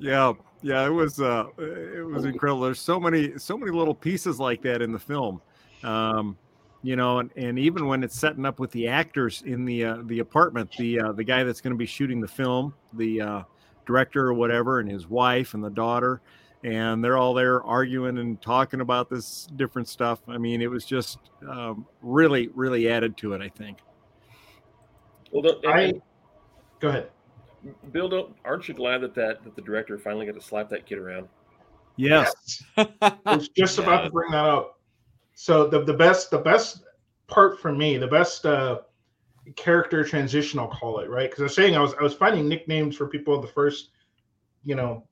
Yeah, yeah, it was uh it was incredible. There's so many so many little pieces like that in the film. Um you know, and, and even when it's setting up with the actors in the uh, the apartment, the uh, the guy that's going to be shooting the film, the uh, director or whatever, and his wife and the daughter, and they're all there arguing and talking about this different stuff. I mean, it was just um, really, really added to it. I think. Well, don't, and- I go ahead. Bill, don't, aren't you glad that, that that the director finally got to slap that kid around? Yes. I was just about to bring that up. So the the best the best part for me, the best uh character transition, I'll call it, right? Because I was saying I was I was finding nicknames for people in the first, you know,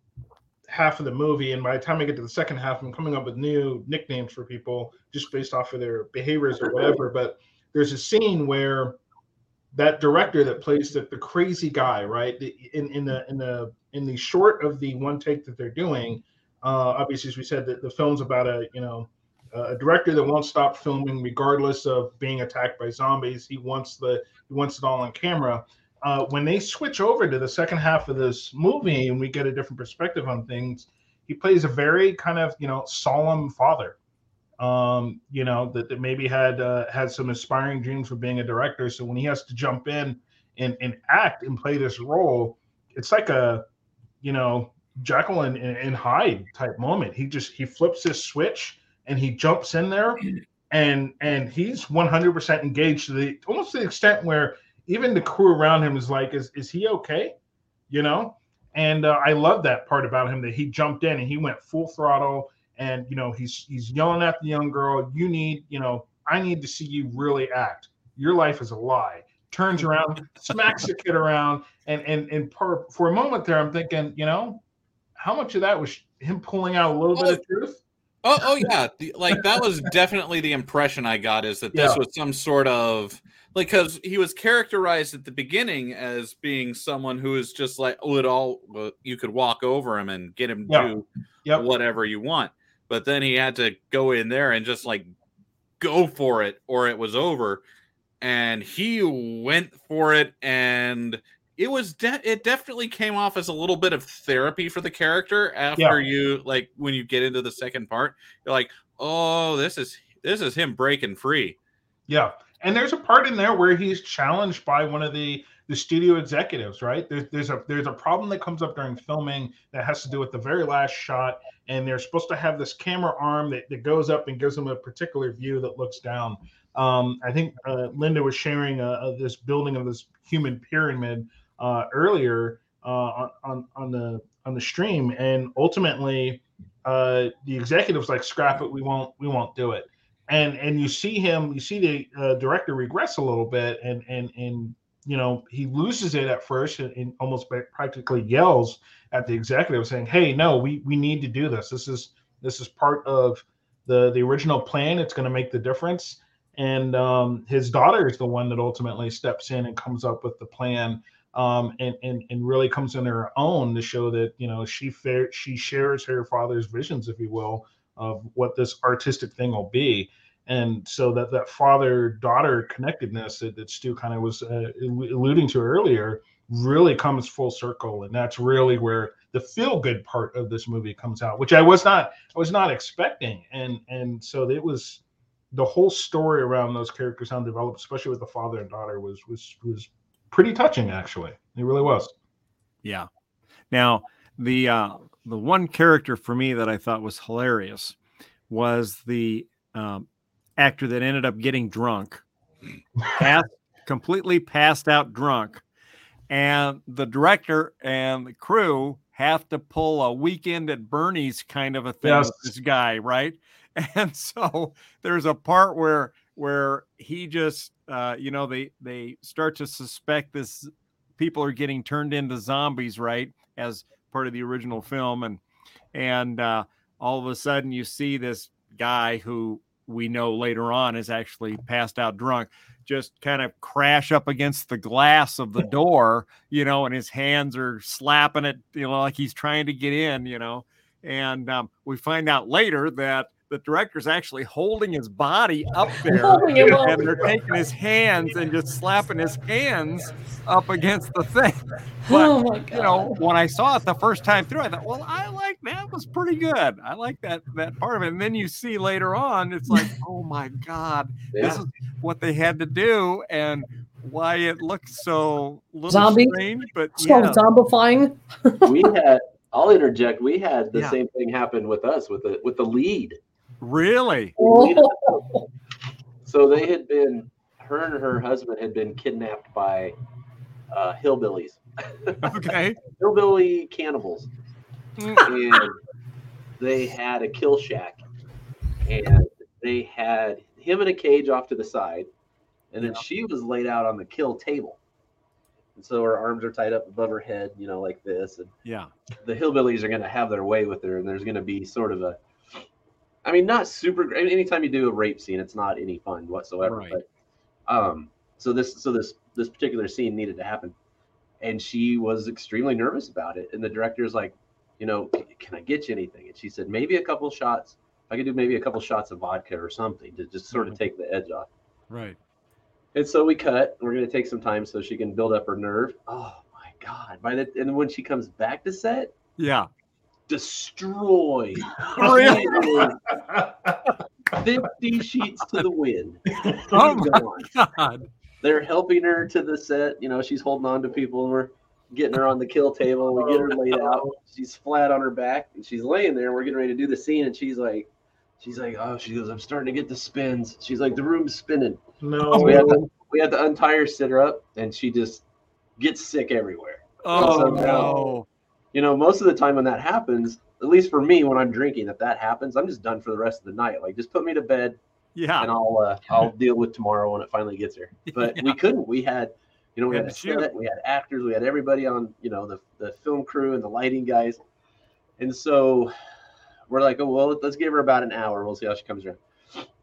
half of the movie, and by the time I get to the second half, I'm coming up with new nicknames for people just based off of their behaviors or whatever. But there's a scene where that director that plays the, the crazy guy, right? In in the in the in the short of the one take that they're doing, uh, obviously, as we said, that the film's about a you know a director that won't stop filming regardless of being attacked by zombies. He wants the he wants it all on camera. Uh, when they switch over to the second half of this movie and we get a different perspective on things, he plays a very kind of you know solemn father. Um, you know that, that maybe had uh, had some aspiring dreams for being a director. So when he has to jump in and, and act and play this role, it's like a you know Jekyll and, and, Hyde type moment. He just he flips this switch and he jumps in there and and he's 100% engaged to the almost to the extent where even the crew around him is like is is he okay? You know? And uh, i love that part about him that he jumped in and he went full throttle and you know he's he's yelling at the young girl you need you know i need to see you really act. Your life is a lie. Turns around smacks the kid around and and and for, for a moment there i'm thinking you know how much of that was him pulling out a little bit of truth Oh, oh yeah. The- Like that was definitely the impression I got is that this Yeah. was some sort of like because he was characterized at the beginning as being someone who is just like oh it all you could walk over him and get him Yeah. to Yep. whatever you want, but then he had to go in there and just like go for it or it was over, and he went for it and it was de- it definitely came off as a little bit of therapy for the character after Yeah. you like when you get into the second part you're like oh this is this is him breaking free Yeah, and there's a part in there where he's challenged by one of the the studio executives. Right? There's there's a there's a problem that comes up during filming that has to do with the very last shot, and they're supposed to have this camera arm that, that goes up and gives them a particular view that looks down. Um, I think uh, Linda was sharing uh, this building of this human pyramid uh, earlier uh, on, on the on the stream, and ultimately uh, the executives like scrap it. We won't we won't do it and and you see him you see the uh, director regress a little bit and and and you know, he loses it at first and, and almost practically yells at the executive saying, "Hey, no, we we need to do this. This is this is part of the the original plan. It's going to make the difference." And um, his daughter is the one that ultimately steps in and comes up with the plan um, and, and and really comes in her own to show that you know she she shares her father's visions, if you will, of what this artistic thing will be. And so that that father daughter connectedness that, that Stu kind of was uh, alluding to earlier really comes full circle, and that's really where the feel good part of this movie comes out, which I was not I was not expecting, and and so it was the whole story around those characters how developed, especially with the father and daughter, was was was pretty touching. Actually, it really was. Yeah. Now the uh, the one character for me that I thought was hilarious was the um, actor that ended up getting drunk, passed, completely passed out drunk, and the director and the crew have to pull a weekend at Bernie's kind of a thing Yes. with this guy, right? And so there's a part where where he just uh, you know they they start to suspect this people are getting turned into zombies, right? As part of the original film, and and uh, all of a sudden you see this guy who we know later on is actually passed out drunk just kind of crash up against the glass of the door you know and his hands are slapping it you know like he's trying to get in you know and um, we find out later that the director's actually holding his body up there Holding him up. and they're taking his hands and just slapping his hands up against the thing but oh my you know, when I saw it the first time through, I thought, well, I like that was pretty good. I like that that part of it. And then you see later on, it's like, oh my god, this is what they had to do, and why it looks so little Zombie? strange. But So yeah, zombifying. we had. I'll interject. We had the Yeah. same thing happen with us with the with the lead. Really, Oh, So they had been, her and her husband had been kidnapped by uh, hillbillies, okay, hillbilly cannibals, and they had a kill shack, and they had him in a cage off to the side, and then she was laid out on the kill table. And so her arms are tied up above her head, you know, like this, and yeah, the hillbillies are going to have their way with her, and there's going to be sort of a, I mean, not super. I mean, anytime you do a rape scene, it's not any fun whatsoever. Right. But, um, so this, so this, this particular scene needed to happen, and she was extremely nervous about it. And the director's like, you know, can I get you anything? And she said, maybe a couple shots. I could do maybe a couple shots of vodka or something to just sort of take the edge off. right, And so we cut. We're gonna take some time so she can build up her nerve. Oh my god! By the and when she comes back to set, yeah, destroyed. Really? Fifty sheets to the wind. Oh my god, They're helping her to the set. You know, she's holding on to people, and we're getting her on the kill table. We get her oh, laid out. She's flat on her back, and she's laying there. We're getting ready to do the scene, and she's like, she's like, oh, she goes, I'm starting to get the spins. She's like, the room's spinning. No, So we had to we had to untie her, sit her up, and she just gets sick everywhere. oh So no, You know, most of the time when that happens, at least for me, when I'm drinking, if that happens, I'm just done for the rest of the night. Like, just put me to bed, yeah, and I'll uh, I'll deal with tomorrow when it finally gets here. But we couldn't. We had, you know, we Had had a to shoot. set, we had actors, we had everybody on, you know, the the film crew and the lighting guys, and so we're like, oh well, let's give her about an hour. We'll see how she comes around.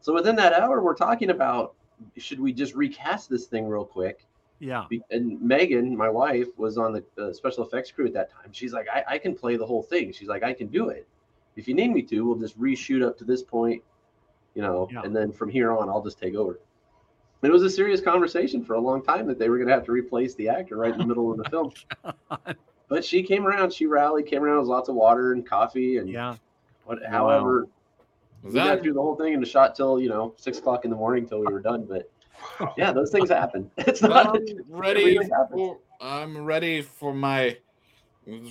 So within that hour, we're talking about should we just recast this thing real quick? Yeah, and Megan, my wife, was on the uh, special effects crew at that time. She's like, I, I can play the whole thing. She's like, I can do it. If you need me to, we'll just reshoot up to this point, you know, Yeah. and then from here on, I'll just take over. And it was a serious conversation for a long time that they were going to have to replace the actor right in the middle of the film. But she came around, she rallied, came around with lots of water and coffee and yeah. what, however, Was we got through the whole thing and the shot till you know six o'clock in the morning till we were done. But yeah, those things happen. It's not I'm ready everything happens. for I'm ready for my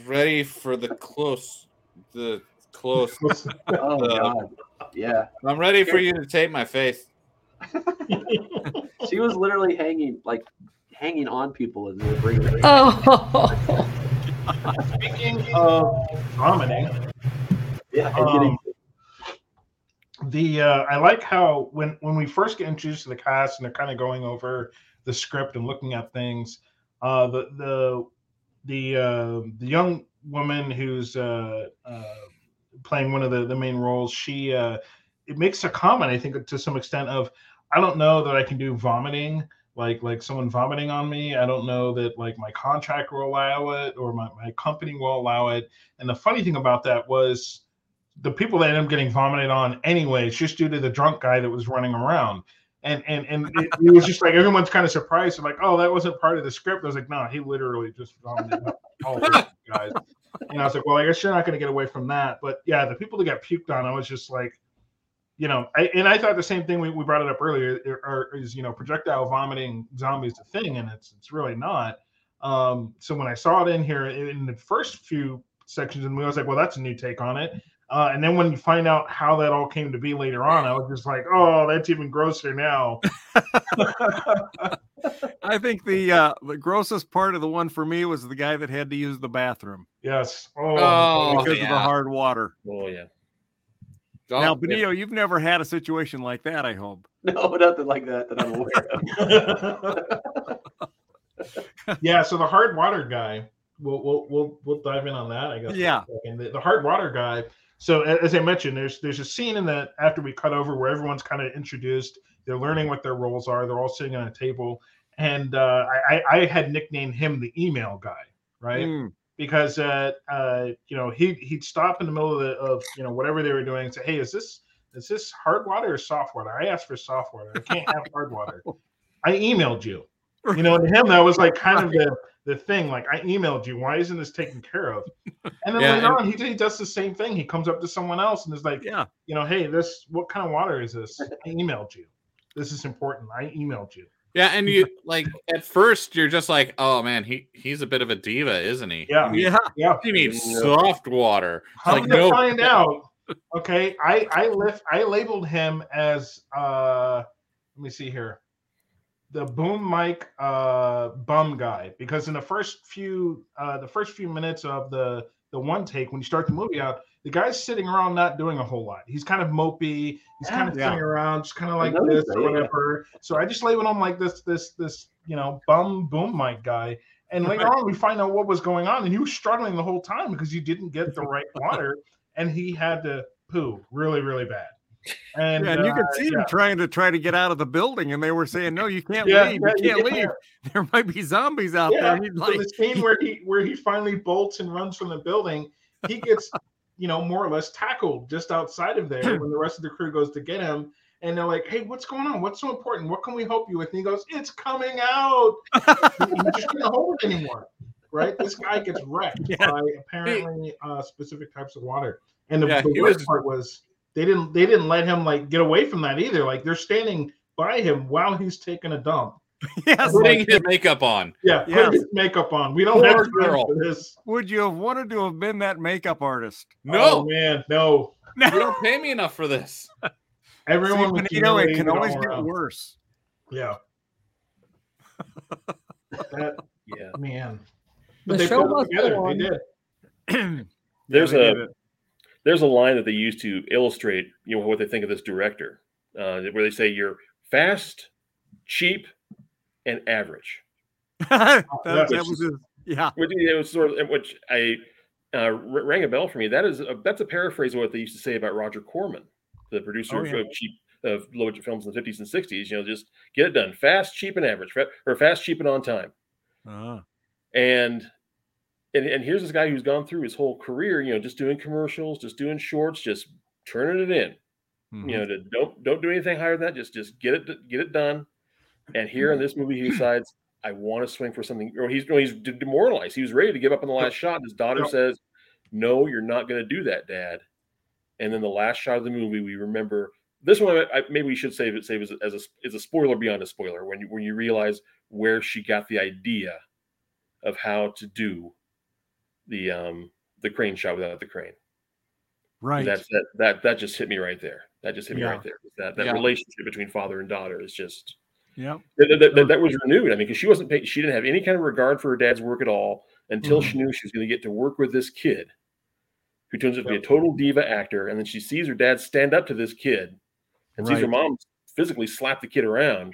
ready for the close the close Oh Uh, god, yeah. I'm ready for you to take my face. She was literally hanging like hanging on people as they were bringing her. Oh, Speaking of vomiting, Yeah, and getting the uh, I like how when when we first get introduced to the cast and they're kind of going over the script and looking at things. Uh, the the the uh, the young woman who's uh, uh, playing one of the, the main roles, she uh, it makes a comment, I think, to some extent of, I don't know that I can do vomiting, like like someone vomiting on me. I don't know that like my contract will allow it or my, my company will allow it. And the funny thing about that was the people that end up getting vomited on anyways, just due to the drunk guy that was running around. And and and it, it was just like everyone's kind of surprised, like, oh, that wasn't part of the script. I was like, no, he literally just vomited all over the guys. And I was like, well, I guess you're not going to get away from that. But yeah, the people that got puked on, I was just like, you know, I, and I thought the same thing. We, we brought it up earlier. Are, is you know projectile vomiting zombies a thing, and it's it's really not. Um, so when I saw it in here in the first few sections, and we was like, well, that's a new take on it. Uh, and then when you find out how that all came to be later on, I was just like, oh, that's even grosser now. I think the uh, the grossest part of the one for me was the guy that had to use the bathroom. Yes. Oh, because of the yeah. hard water. Oh yeah. Oh, now, yeah. Benito, you've never had a situation like that, I hope. No, nothing like that that I'm aware of. yeah. So the hard water guy, we'll we'll we'll, we'll dive in on that. I guess. Yeah. The, the hard water guy. So as I mentioned, there's there's a scene in that after we cut over where everyone's kind of introduced. They're learning what their roles are. They're all sitting on a table, and uh, I, I had nicknamed him the email guy, right? Mm. because uh, uh, you know he he'd stop in the middle of the of you know whatever they were doing and say, "Hey, is this is this hard water or soft water?" I asked for soft water. I can't have hard water. I emailed you. You know, to him that was like kind of the the thing. Like I emailed you. Why isn't this taken care of? And then Yeah, later and- on, he, he does the same thing. He comes up to someone else and is like, Yeah. you know, hey, this what kind of water is this? I emailed you. This is important. I emailed you. Yeah, and you like at first you're just like, oh man, he he's a bit of a diva, isn't he? Yeah. Yeah. Yeah. he needs Yeah. soft water. It's Come like to no, find out, okay, I I lift I labeled him as uh let me see here. The boom mic uh bum guy because in the first few uh the first few minutes of the the one take when you start the movie out, the guy's sitting around not doing a whole lot. He's kind of mopey, he's kind of Yeah. sitting around just kind of like this that, or yeah. whatever. So I just labeled him like this this this you know bum boom mic guy. And later on, we find out what was going on, and he was struggling the whole time because he didn't get the right water, and he had to poo really, really bad. And, Yeah, and you uh, could see yeah. him trying to try to get out of the building, and they were saying, "No, you can't Yeah, leave. you can't leave. There might be zombies out there." And so like, the scene where he where he finally bolts and runs from the building, he gets you know more or less tackled just outside of there when the rest of the crew goes to get him. And they're like, "Hey, what's going on? What's so important? What can we help you with?" And he goes, "It's coming out. you just can't hold it anymore." Right? This guy gets wrecked by apparently uh, specific types of water. And the, the worst was- part was they didn't they didn't let him like get away from that either. Like they're standing by him while he's taking a dump. yes, putting his makeup on. Yeah, Yes. put his makeup on. We don't Poor have time girl. for this. would you have wanted to have been that makeup artist? Oh No, man, no. you don't pay me enough for this. Everyone See, was Benito, it can always get around. worse. Yeah. that Yeah. man. The But they show put it together. go They did. There's they a- did it. There's a line that they use to illustrate, you know, what they think of this director, uh, where they say you're fast, cheap, and average. that, that's- that was his, yeah. Which it was sort of which I uh, rang a bell for me. That is a, that's a paraphrase of what they used to say about Roger Corman, the producer Oh, yeah. of cheap of low budget films in the 50s and 60s. You know, just get it done fast, cheap, and average, or fast, cheap, and on time. Uh, And and and here's this guy who's gone through his whole career, you know, just doing commercials, just doing shorts, just turning it in. mhm. You know, to, don't don't do anything higher than that. Just just get it get it done. And here in this movie, he decides I want to swing for something. Or he's no, he's demoralized. He was ready to give up on the last shot. And his daughter Yep. says, "No, you're not going to do that, Dad." And then the last shot of the movie, we remember this one. I, maybe we should save it. Save as, a- as a is a spoiler beyond a spoiler when you when you realize where she got the idea of how to do the um the crane shot without the crane. right. That's that that that just hit me right there. That just hit me Yeah. right there. That that Yeah. relationship between father and daughter is just yeah. that, that, that, that was renewed. I mean, because she wasn't pay, she didn't have any kind of regard for her dad's work at all until Mm-hmm. she knew she was going to get to work with this kid, who turns out to be a total diva actor, and then she sees her dad stand up to this kid, and sees her mom physically slap the kid around.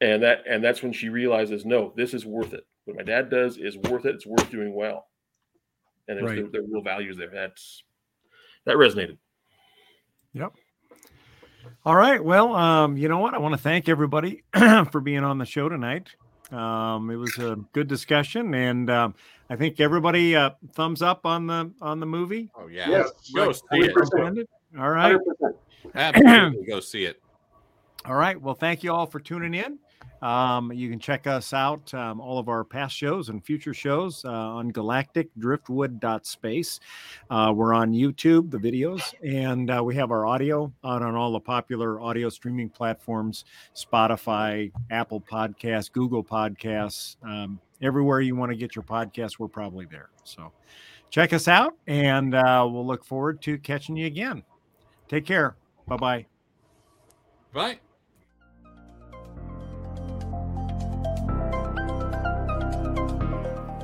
and that and that's when she realizes, no, this is worth it. What my dad does is worth it. It's worth doing well, and there's Right. the, the real values there. That's that resonated. Yep. All right. Well, um, you know what? I want to thank everybody for being on the show tonight. Um, it was a good discussion, and um, I think everybody uh, thumbs up on the on the movie. Oh yeah, Yes. go see it. Recommended? All right. 100%. Absolutely, go see it. All right. Well, thank you all for tuning in. Um, you can check us out, um, all of our past shows and future shows uh, on galacticdriftwood.space. Uh, we're on YouTube, the videos, and uh, we have our audio out on all the popular audio streaming platforms Spotify, Apple Podcasts, Google Podcasts. Um, everywhere you want to get your podcast, we're probably there. So check us out, and uh, we'll look forward to catching you again. Take care. Bye bye. Bye.